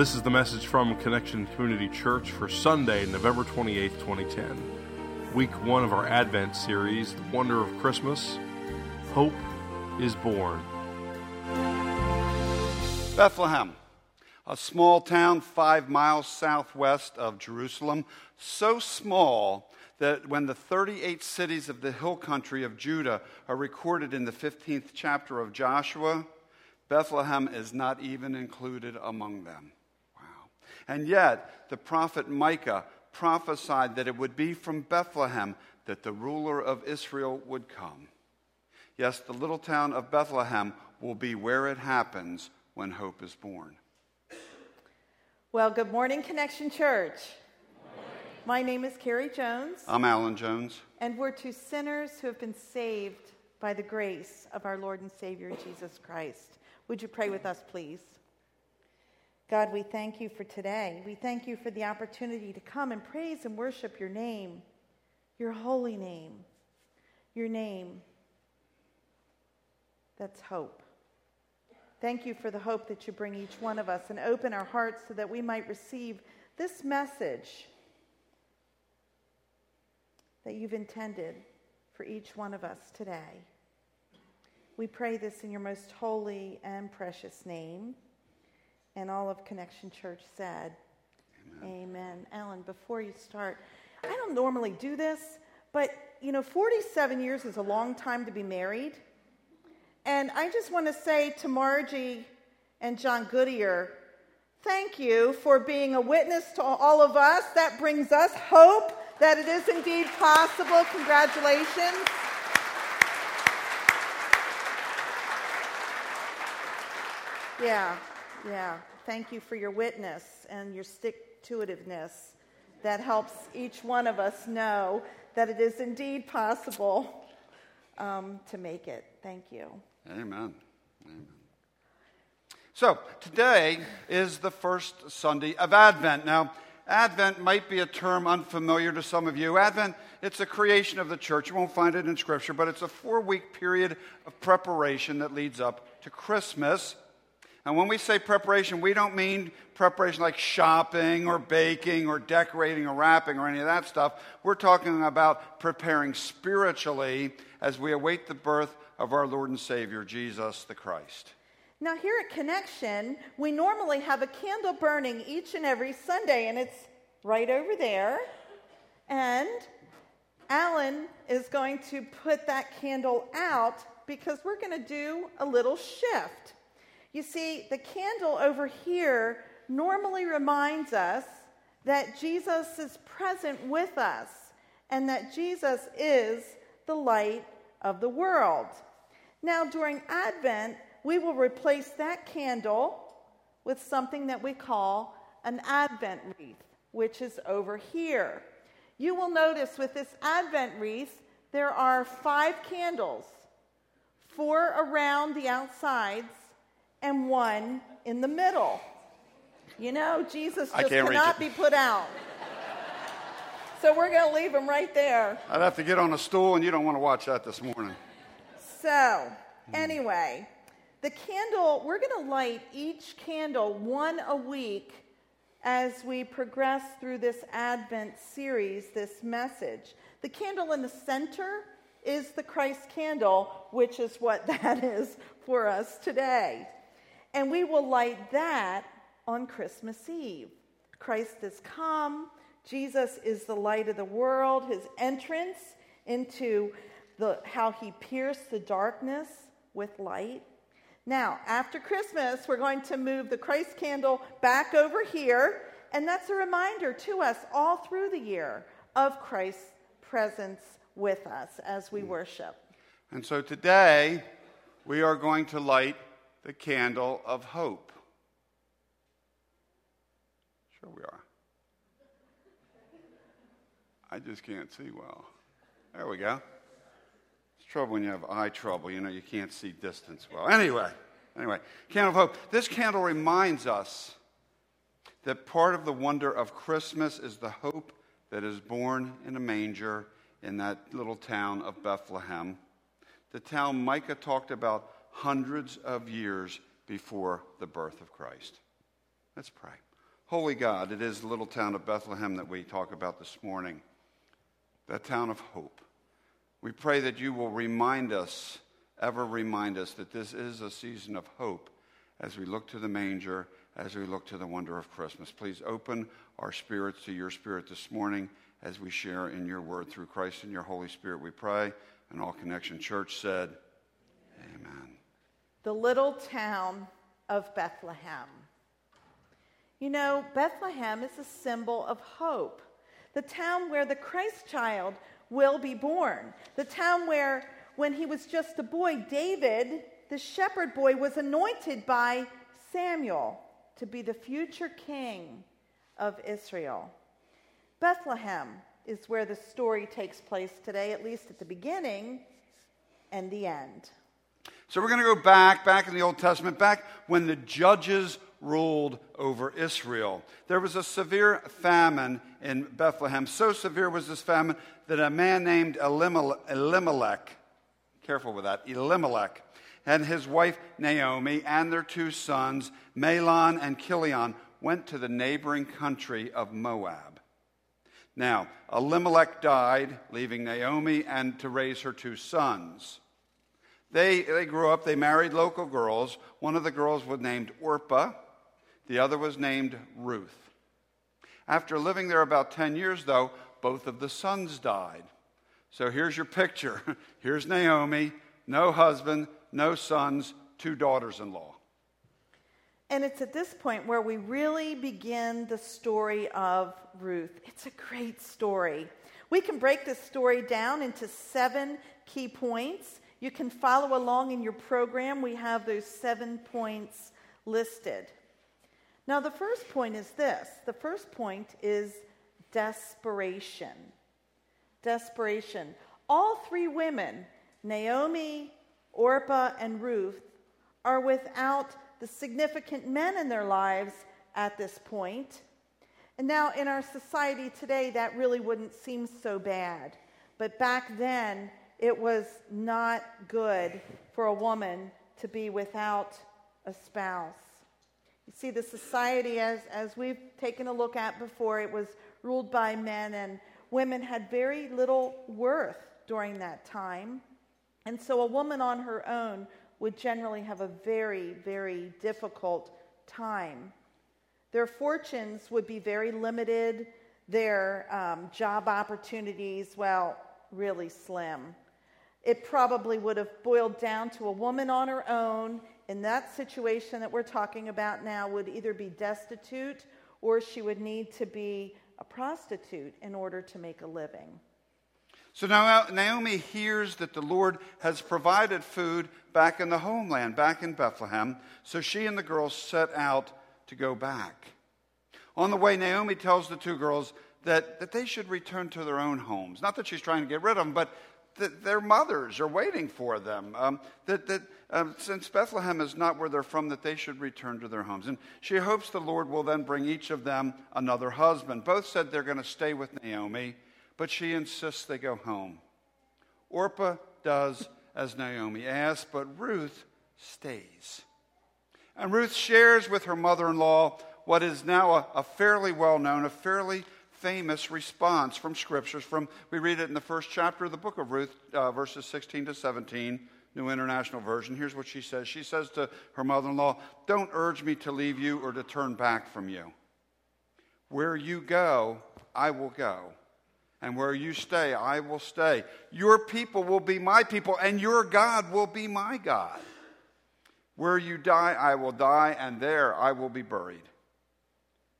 This is the message from Connection Community Church for Sunday, November 28th, 2010. Week one of our Advent series, The Wonder of Christmas. Hope is born. Bethlehem, a small town five miles southwest of Jerusalem, so small that when the 38 cities of the hill country of Judah are recorded in the 15th chapter of Joshua, Bethlehem is not even included among them. And yet, the prophet Micah prophesied that it would be from Bethlehem that the ruler of Israel would come. Yes, the little town of Bethlehem will be where it happens when hope is born. Well, good morning, Connection Church. My name is Carrie Jones. I'm Alan Jones. And we're two sinners who have been saved by the grace of our Lord and Savior Jesus Christ. Would you pray with us, please? God, we thank you for today. We thank you for the opportunity to come and praise and worship your name, your holy name, your name that's hope. Thank you for the hope that you bring each one of us and open our hearts so that we might receive this message that you've intended for each one of us today. We pray this in your most holy and precious name. And all of Connection Church said, Amen. Amen. Alan, before you start, I don't normally do this, but you know, 47 years is a long time to be married. And I just want to say to Margie and John Goodyear, thank you for being a witness to all of us. That brings us hope that it is indeed possible. Congratulations. Yeah, yeah. Thank you for your witness and your stick to itiveness. That helps each one of us know that it is indeed possible um, to make it. Thank you. Amen. Amen. So, today is the first Sunday of Advent. Now, Advent might be a term unfamiliar to some of you. Advent, it's a creation of the church. You won't find it in Scripture, but it's a four week period of preparation that leads up to Christmas. And when we say preparation, we don't mean preparation like shopping or baking or decorating or wrapping or any of that stuff. We're talking about preparing spiritually as we await the birth of our Lord and Savior, Jesus the Christ. Now, here at Connection, we normally have a candle burning each and every Sunday, and it's right over there. And Alan is going to put that candle out because we're going to do a little shift. You see, the candle over here normally reminds us that Jesus is present with us and that Jesus is the light of the world. Now, during Advent, we will replace that candle with something that we call an Advent wreath, which is over here. You will notice with this Advent wreath, there are five candles four around the outsides and one in the middle. You know, Jesus just cannot be put out. So we're going to leave him right there. I'd have to get on a stool, and you don't want to watch that this morning. So, anyway, the candle, we're going to light each candle one a week as we progress through this Advent series, this message. The candle in the center is the Christ candle, which is what that is for us today. And we will light that on Christmas Eve. Christ has come. Jesus is the light of the world. His entrance into the, how he pierced the darkness with light. Now, after Christmas, we're going to move the Christ candle back over here, and that's a reminder to us all through the year of Christ's presence with us as we mm. worship. And so today, we are going to light the candle of hope. Sure, we are. I just can't see well. There we go. It's trouble when you have eye trouble. You know, you can't see distance well. Anyway, anyway, candle of hope. This candle reminds us that part of the wonder of Christmas is the hope that is born in a manger in that little town of Bethlehem. The town Micah talked about hundreds of years before the birth of Christ. Let's pray. Holy God, it is the little town of Bethlehem that we talk about this morning, that town of hope. We pray that you will remind us, ever remind us, that this is a season of hope as we look to the manger, as we look to the wonder of Christmas. Please open our spirits to your spirit this morning as we share in your word through Christ and your Holy Spirit, we pray. And all Connection Church said, Amen. The little town of Bethlehem. You know, Bethlehem is a symbol of hope. The town where the Christ child will be born. The town where, when he was just a boy, David, the shepherd boy, was anointed by Samuel to be the future king of Israel. Bethlehem is where the story takes place today, at least at the beginning and the end. So we're going to go back, back in the Old Testament, back when the judges ruled over Israel. There was a severe famine in Bethlehem. So severe was this famine that a man named Elimelech, careful with that, Elimelech, and his wife Naomi and their two sons, Mahlon and Chilion, went to the neighboring country of Moab. Now, Elimelech died, leaving Naomi and to raise her two sons. They, they grew up, they married local girls. One of the girls was named Orpah, the other was named Ruth. After living there about 10 years, though, both of the sons died. So here's your picture. Here's Naomi, no husband, no sons, two daughters in law. And it's at this point where we really begin the story of Ruth. It's a great story. We can break this story down into seven key points. You can follow along in your program. We have those seven points listed. Now, the first point is this the first point is desperation. Desperation. All three women, Naomi, Orpah, and Ruth, are without the significant men in their lives at this point. And now, in our society today, that really wouldn't seem so bad. But back then, it was not good for a woman to be without a spouse. You see, the society, as, as we've taken a look at before, it was ruled by men, and women had very little worth during that time. And so a woman on her own would generally have a very, very difficult time. Their fortunes would be very limited, their um, job opportunities, well, really slim. It probably would have boiled down to a woman on her own in that situation that we're talking about now would either be destitute or she would need to be a prostitute in order to make a living. So now Naomi hears that the Lord has provided food back in the homeland, back in Bethlehem. So she and the girls set out to go back. On the way, Naomi tells the two girls that, that they should return to their own homes. Not that she's trying to get rid of them, but that their mothers are waiting for them. Um, that that um, since Bethlehem is not where they're from, that they should return to their homes. And she hopes the Lord will then bring each of them another husband. Both said they're going to stay with Naomi but she insists they go home. Orpah does as Naomi asks, but Ruth stays. And Ruth shares with her mother in law what is now a, a fairly well known, a fairly famous response from scriptures. From we read it in the first chapter of the book of Ruth, uh, verses 16 to 17, New International Version. Here's what she says. She says to her mother-in-law, "Don't urge me to leave you or to turn back from you. Where you go, I will go, and where you stay, I will stay. Your people will be my people, and your God will be my God. Where you die, I will die, and there I will be buried.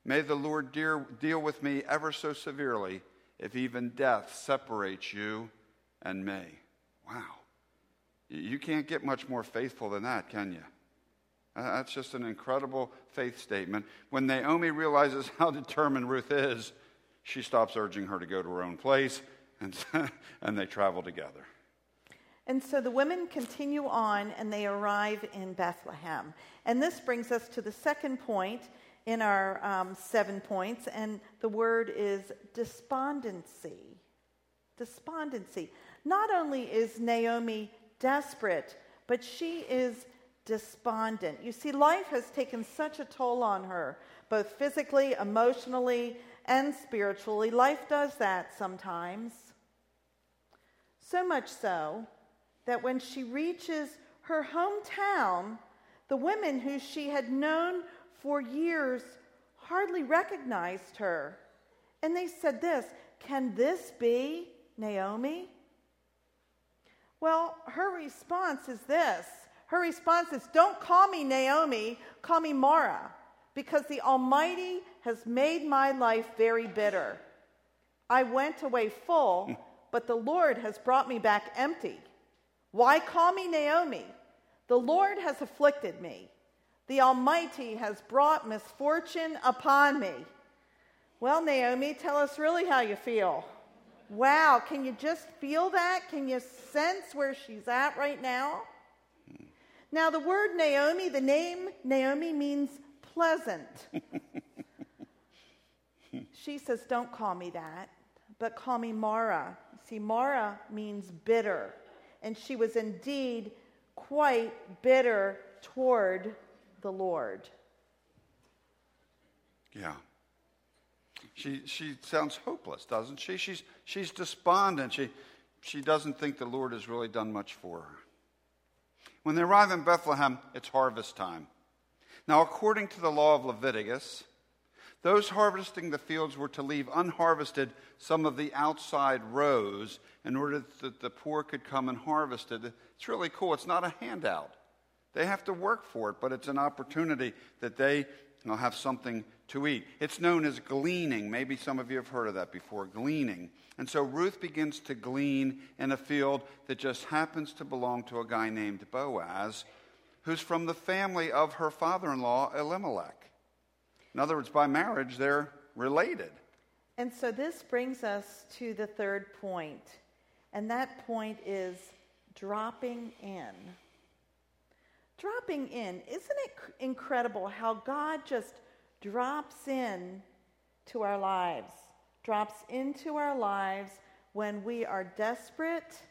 May the Lord dear, deal with me ever so severely if even death separates you and me. Wow. You can't get much more faithful than that, can you? That's just an incredible faith statement. When Naomi realizes how determined Ruth is, she stops urging her to go to her own place, and, and they travel together. And so the women continue on and they arrive in Bethlehem. And this brings us to the second point in our um, seven points, and the word is despondency. Despondency. Not only is Naomi desperate, but she is despondent. You see, life has taken such a toll on her, both physically, emotionally, and spiritually. Life does that sometimes. So much so that when she reaches her hometown, the women who she had known for years hardly recognized her. And they said this Can this be Naomi? Well, her response is this. Her response is Don't call me Naomi, call me Mara, because the Almighty has made my life very bitter. I went away full, but the Lord has brought me back empty. Why call me Naomi? The Lord has afflicted me. The Almighty has brought misfortune upon me. Well, Naomi, tell us really how you feel. Wow, can you just feel that? Can you sense where she's at right now? Now, the word Naomi, the name Naomi means pleasant. she says, Don't call me that, but call me Mara. See, Mara means bitter, and she was indeed quite bitter toward the Lord. Yeah. She, she sounds hopeless, doesn't she? She's, she's despondent. She, she doesn't think the Lord has really done much for her. When they arrive in Bethlehem, it's harvest time. Now, according to the law of Leviticus, those harvesting the fields were to leave unharvested some of the outside rows in order that the poor could come and harvest it. It's really cool. It's not a handout. They have to work for it, but it's an opportunity that they will have something to eat. It's known as gleaning. Maybe some of you have heard of that before gleaning. And so Ruth begins to glean in a field that just happens to belong to a guy named Boaz, who's from the family of her father in law, Elimelech. In other words, by marriage, they're related. And so this brings us to the third point, and that point is dropping in. Dropping in. Isn't it incredible how God just drops in to our lives? Drops into our lives when we are desperate,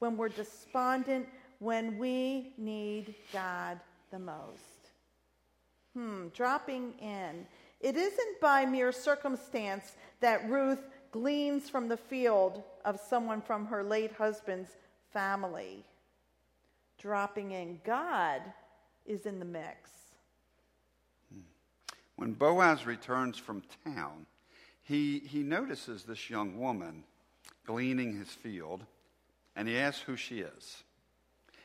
when we're despondent, when we need God the most. Hmm, dropping in. It isn't by mere circumstance that Ruth gleans from the field of someone from her late husband's family. Dropping in. God is in the mix. When Boaz returns from town, he, he notices this young woman gleaning his field, and he asks who she is.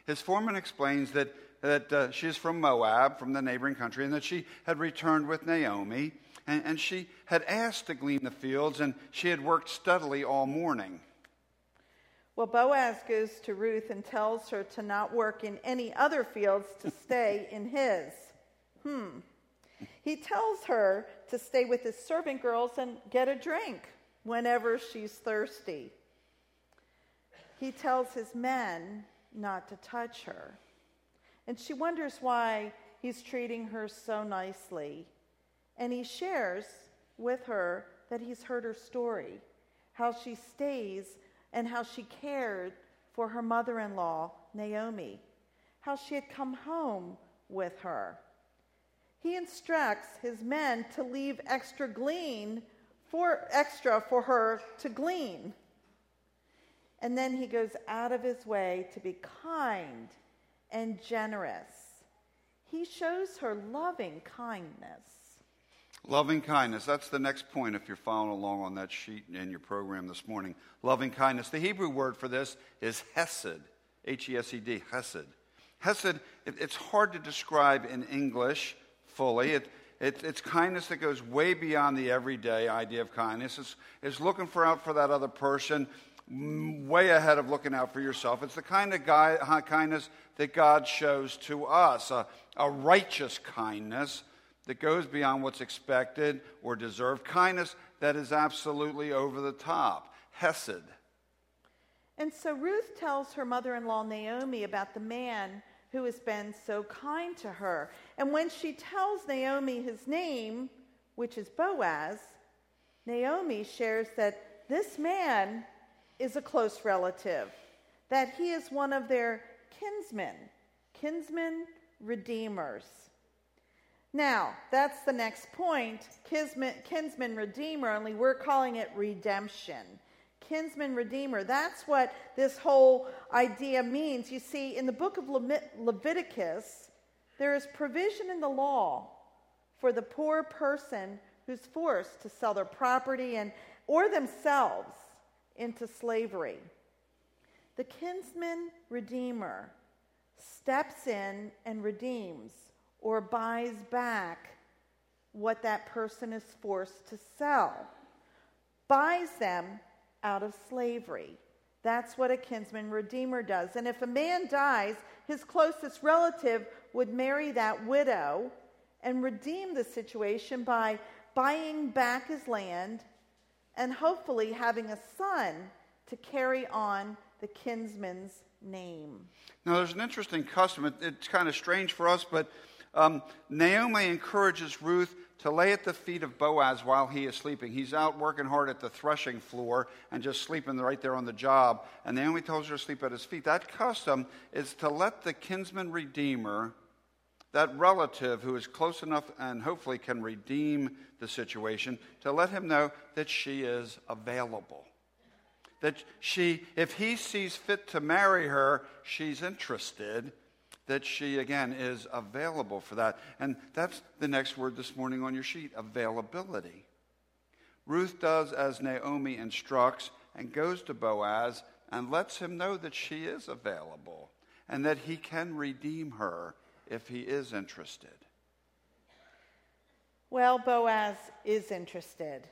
His foreman explains that that uh, she's from Moab, from the neighboring country, and that she had returned with Naomi. And, and she had asked to glean the fields, and she had worked steadily all morning. Well, Boaz goes to Ruth and tells her to not work in any other fields, to stay in his. Hmm. He tells her to stay with his servant girls and get a drink whenever she's thirsty. He tells his men not to touch her. And she wonders why he's treating her so nicely. And he shares with her that he's heard her story, how she stays and how she cared for her mother in law, Naomi, how she had come home with her. He instructs his men to leave extra glean for extra for her to glean. And then he goes out of his way to be kind and generous. He shows her loving kindness. Loving kindness. That's the next point if you're following along on that sheet in your program this morning. Loving kindness. The Hebrew word for this is hesed. H E S E D, hesed. Hesed, it, it's hard to describe in English fully. It, it, it's kindness that goes way beyond the everyday idea of kindness. It's, it's looking for out for that other person mm, way ahead of looking out for yourself. It's the kind of guy, kindness that God shows to us a, a righteous kindness that goes beyond what's expected or deserved, kindness that is absolutely over the top. Hesed. And so Ruth tells her mother in law Naomi about the man who has been so kind to her. And when she tells Naomi his name, which is Boaz, Naomi shares that this man is a close relative, that he is one of their kinsmen. Kinsmen redeemers. Now, that's the next point kinsman, kinsman redeemer, only we're calling it redemption. Kinsman redeemer, that's what this whole idea means. You see, in the book of Leviticus, there is provision in the law for the poor person who's forced to sell their property and or themselves into slavery. The kinsman redeemer steps in and redeems or buys back what that person is forced to sell, buys them out of slavery. That's what a kinsman redeemer does. And if a man dies, his closest relative would marry that widow and redeem the situation by buying back his land and hopefully having a son to carry on the kinsman's name. Now, there's an interesting custom. it's kind of strange for us, but um, Naomi encourages Ruth to lay at the feet of Boaz while he is sleeping. He's out working hard at the threshing floor and just sleeping right there on the job. And Naomi tells her to sleep at his feet. That custom is to let the kinsman redeemer, that relative who is close enough and hopefully can redeem the situation, to let him know that she is available. That she, if he sees fit to marry her, she's interested that she, again, is available for that. And that's the next word this morning on your sheet availability. Ruth does as Naomi instructs and goes to Boaz and lets him know that she is available and that he can redeem her if he is interested. Well, Boaz is interested.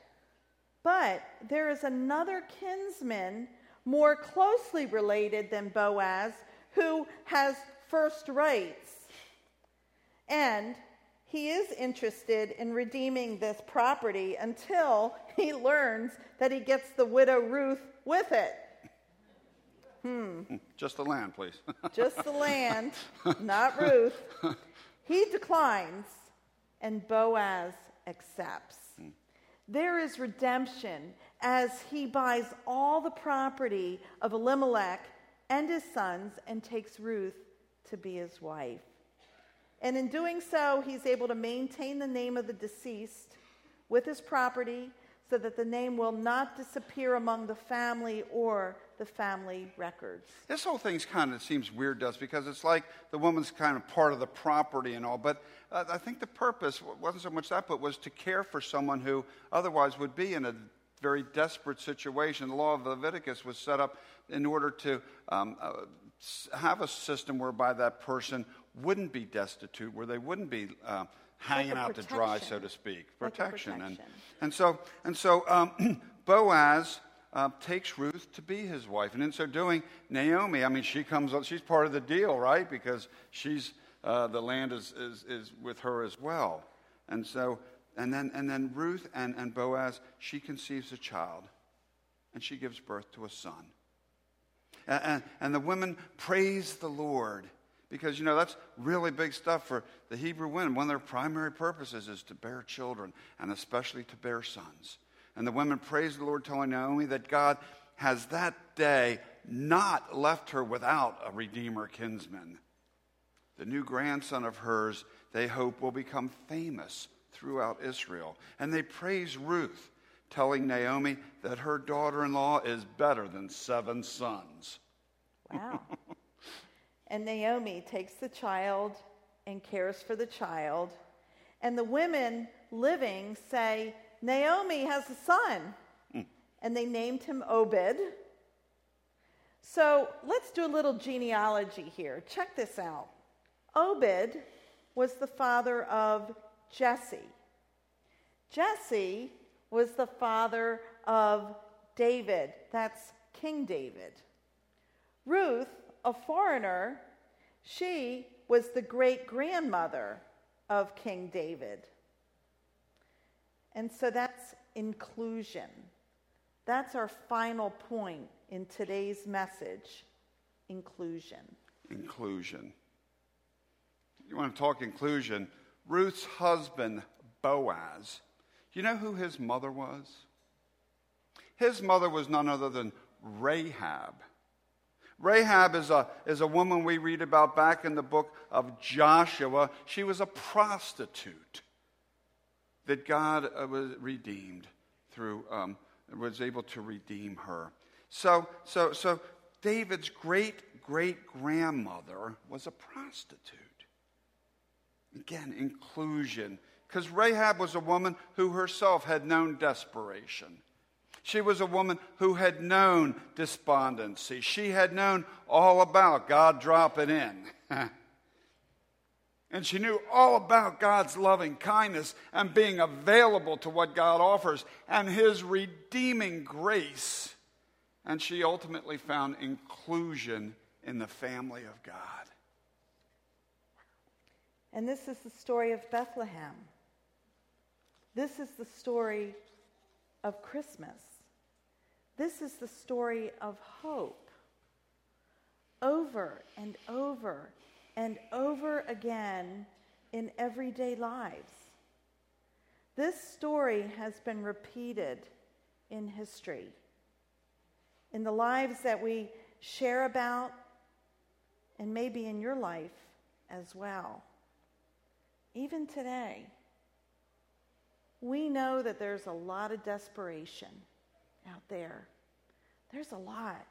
But there is another kinsman more closely related than Boaz who has first rights. And he is interested in redeeming this property until he learns that he gets the widow Ruth with it. Hmm. Just the land, please. Just the land, not Ruth. He declines, and Boaz accepts. Hmm. There is redemption as he buys all the property of Elimelech and his sons and takes Ruth to be his wife. And in doing so, he's able to maintain the name of the deceased with his property so that the name will not disappear among the family or the family records. This whole thing kind of seems weird to us because it's like the woman's kind of part of the property and all. But uh, I think the purpose wasn't so much that, but was to care for someone who otherwise would be in a very desperate situation. The law of Leviticus was set up in order to um, uh, have a system whereby that person wouldn't be destitute, where they wouldn't be uh, hanging like out to dry, so to speak. Protection. Like protection. And, and so, and so um, Boaz uh, takes Ruth to be his wife. And in so doing, Naomi, I mean, she comes up, she's part of the deal, right? Because she's, uh, the land is, is, is with her as well. And so, and then, and then Ruth and, and Boaz, she conceives a child and she gives birth to a son. And, and the women praise the Lord because, you know, that's really big stuff for the Hebrew women. One of their primary purposes is to bear children, and especially to bear sons. And the women praise the Lord, telling Naomi that God has that day not left her without a Redeemer kinsman. The new grandson of hers, they hope, will become famous throughout Israel. And they praise Ruth telling Naomi that her daughter in law is better than seven sons. Wow. and Naomi takes the child and cares for the child. And the women living say, Naomi has a son. Mm. And they named him Obed. So let's do a little genealogy here. Check this out. Obed was the father of Jesse. Jesse was the father of David. That's King David. Ruth, a foreigner, she was the great grandmother of King David. And so that's inclusion. That's our final point in today's message inclusion. Inclusion. You want to talk inclusion? Ruth's husband, Boaz, you know who his mother was? His mother was none other than Rahab. Rahab is a, is a woman we read about back in the book of Joshua. She was a prostitute that God uh, was redeemed through, um, was able to redeem her. So, so, so David's great great grandmother was a prostitute. Again, inclusion. Because Rahab was a woman who herself had known desperation. She was a woman who had known despondency. She had known all about God dropping in. and she knew all about God's loving kindness and being available to what God offers and His redeeming grace. And she ultimately found inclusion in the family of God. And this is the story of Bethlehem. This is the story of Christmas. This is the story of hope. Over and over and over again in everyday lives. This story has been repeated in history. In the lives that we share about, and maybe in your life as well. Even today, we know that there's a lot of desperation out there. There's a lot.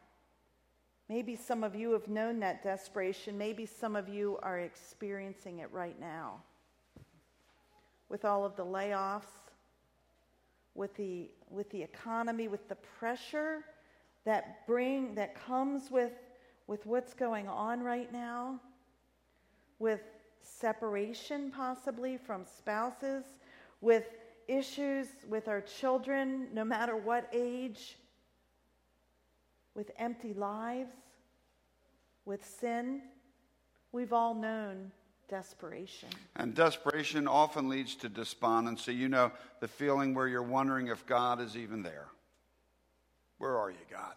Maybe some of you have known that desperation. Maybe some of you are experiencing it right now. With all of the layoffs, with the, with the economy, with the pressure that bring that comes with with what's going on right now, with separation possibly from spouses, with issues with our children, no matter what age, with empty lives, with sin. We've all known desperation. And desperation often leads to despondency. You know, the feeling where you're wondering if God is even there. Where are you, God?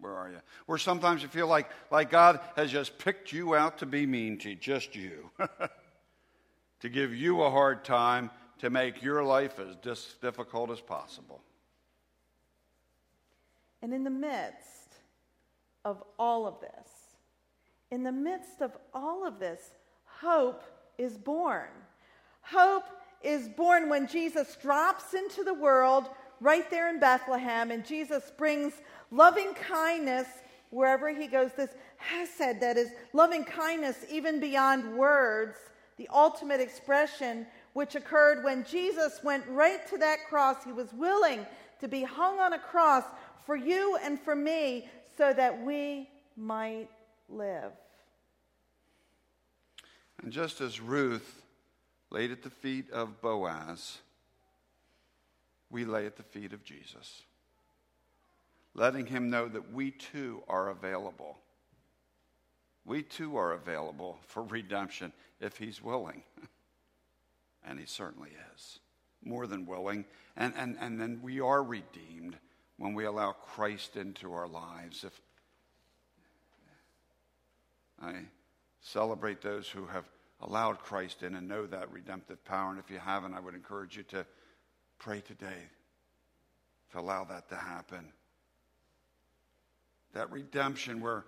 Where are you? Where sometimes you feel like, like God has just picked you out to be mean to just you, to give you a hard time, to make your life as dis- difficult as possible. And in the midst of all of this, in the midst of all of this, hope is born. Hope is born when Jesus drops into the world right there in Bethlehem, and Jesus brings loving kindness wherever he goes. This hesed, that is loving kindness even beyond words, the ultimate expression which occurred when Jesus went right to that cross. He was willing to be hung on a cross for you and for me so that we might live. And just as Ruth laid at the feet of Boaz, we lay at the feet of Jesus, letting him know that we too are available. We too are available for redemption if he's willing. and he certainly is. More than willing. And, and, and then we are redeemed when we allow Christ into our lives. If I celebrate those who have allowed Christ in and know that redemptive power. And if you haven't, I would encourage you to Pray today to allow that to happen. That redemption where,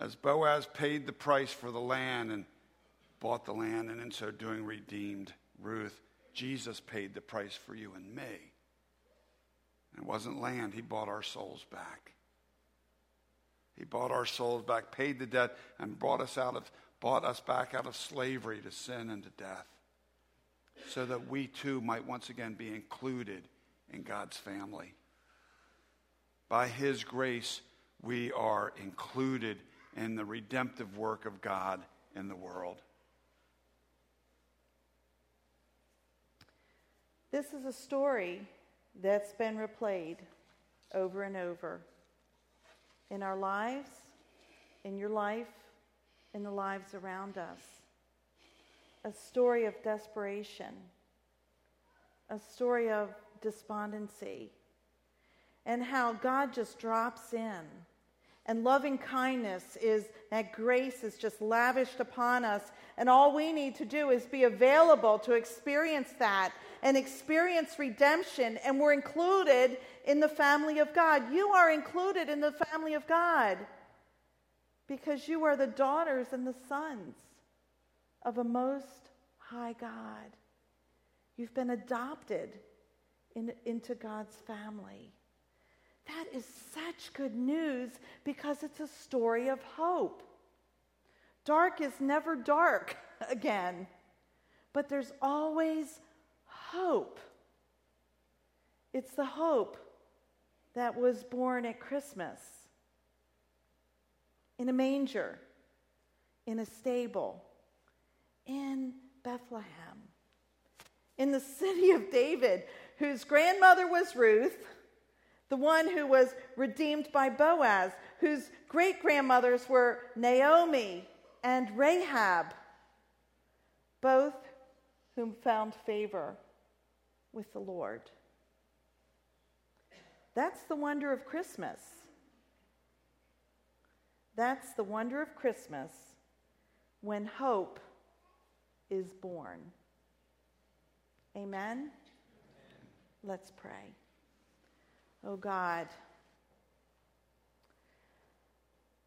as Boaz paid the price for the land and bought the land, and in so doing redeemed Ruth, Jesus paid the price for you and me. And it wasn't land, He bought our souls back. He bought our souls back, paid the debt, and brought us out of bought us back out of slavery to sin and to death so that we too might once again be included in God's family. By His grace, we are included in the redemptive work of God in the world. This is a story that's been replayed over and over in our lives, in your life, in the lives around us a story of desperation, a story of despondency, and how God just drops in. And loving kindness is that grace is just lavished upon us. And all we need to do is be available to experience that and experience redemption. And we're included in the family of God. You are included in the family of God. because you are the daughters and the sons of a most high God. You've been adopted in, into God's family. That is such good news because it's a story of hope. Dark is never dark again, but there's always hope. It's the hope that was born at Christmas in a manger, in a stable, in Bethlehem, in the city of David, whose grandmother was Ruth, the one who was redeemed by Boaz, whose great grandmothers were Naomi and Rahab, both whom found favor with the Lord. That's the wonder of Christmas. That's the wonder of Christmas when hope is born. Amen? Let's pray. Oh God,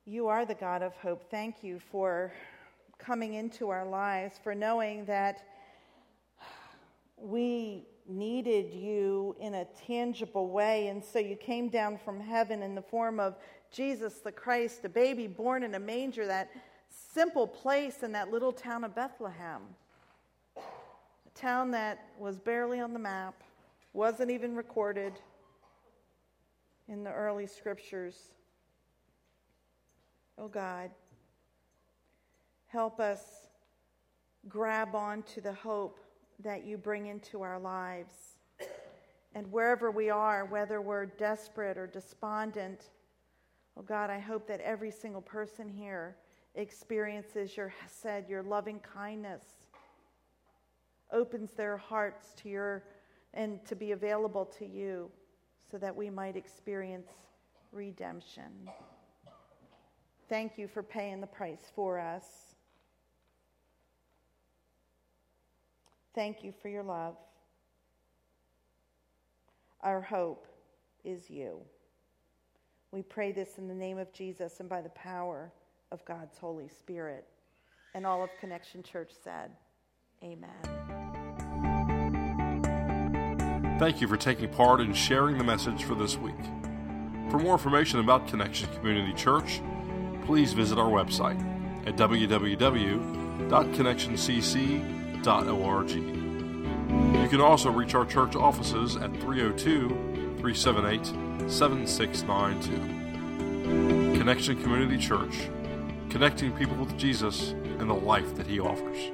you are the God of hope. Thank you for coming into our lives, for knowing that we needed you in a tangible way. And so you came down from heaven in the form of Jesus the Christ, a baby born in a manger, that simple place in that little town of Bethlehem. A town that was barely on the map, wasn't even recorded in the early scriptures. Oh God, help us grab on to the hope that you bring into our lives. And wherever we are, whether we're desperate or despondent, oh God, I hope that every single person here experiences your hesed your loving kindness, opens their hearts to your and to be available to you so that we might experience redemption. Thank you for paying the price for us. Thank you for your love. Our hope is you. We pray this in the name of Jesus and by the power of God's Holy Spirit. And all of Connection Church said, Amen. Thank you for taking part in sharing the message for this week. For more information about Connection Community Church, please visit our website at www.connectioncc.org. You can also reach our church offices at 302 378 7692. Connection Community Church, connecting people with Jesus and the life that He offers.